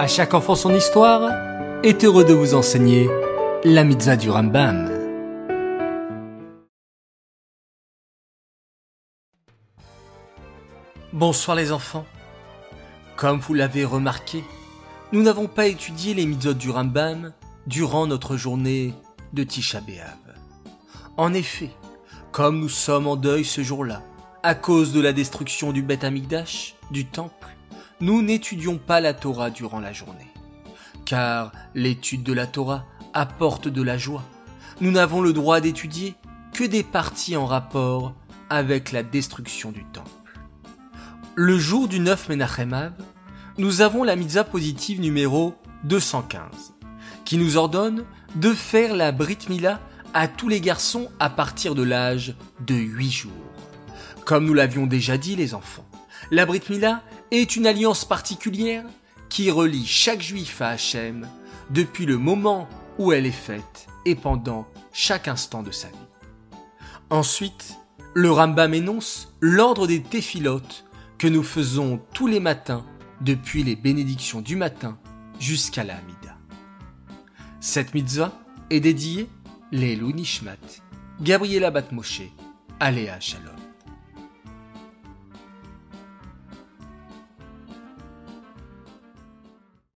À chaque enfant son histoire est heureux de vous enseigner la mitzvah du Rambam. Bonsoir les enfants. Comme vous l'avez remarqué, nous n'avons pas étudié les mitzvot du Rambam durant notre journée de Tisha B'Av. En effet, comme nous sommes en deuil ce jour-là, à cause de la destruction du Beth Amikdash, du temple, nous n'étudions pas la Torah durant la journée. Car l'étude de la Torah apporte de la joie. Nous n'avons le droit d'étudier que des parties en rapport avec la destruction du temple. Le jour du 9 Menachem nous avons la mitzvah positive numéro 215, qui nous ordonne de faire la Brit Mila à tous les garçons à partir de l'âge de 8 jours. Comme nous l'avions déjà dit les enfants, la Brit Mila est une alliance particulière qui relie chaque juif à Hachem depuis le moment où elle est faite et pendant chaque instant de sa vie. Ensuite, le Rambam énonce l'ordre des téphilotes que nous faisons tous les matins depuis les bénédictions du matin jusqu'à la Hamida. Cette mitzvah est dédiée Lelou Nishmat, Gabriela Batmoshe, Aléa Shalom.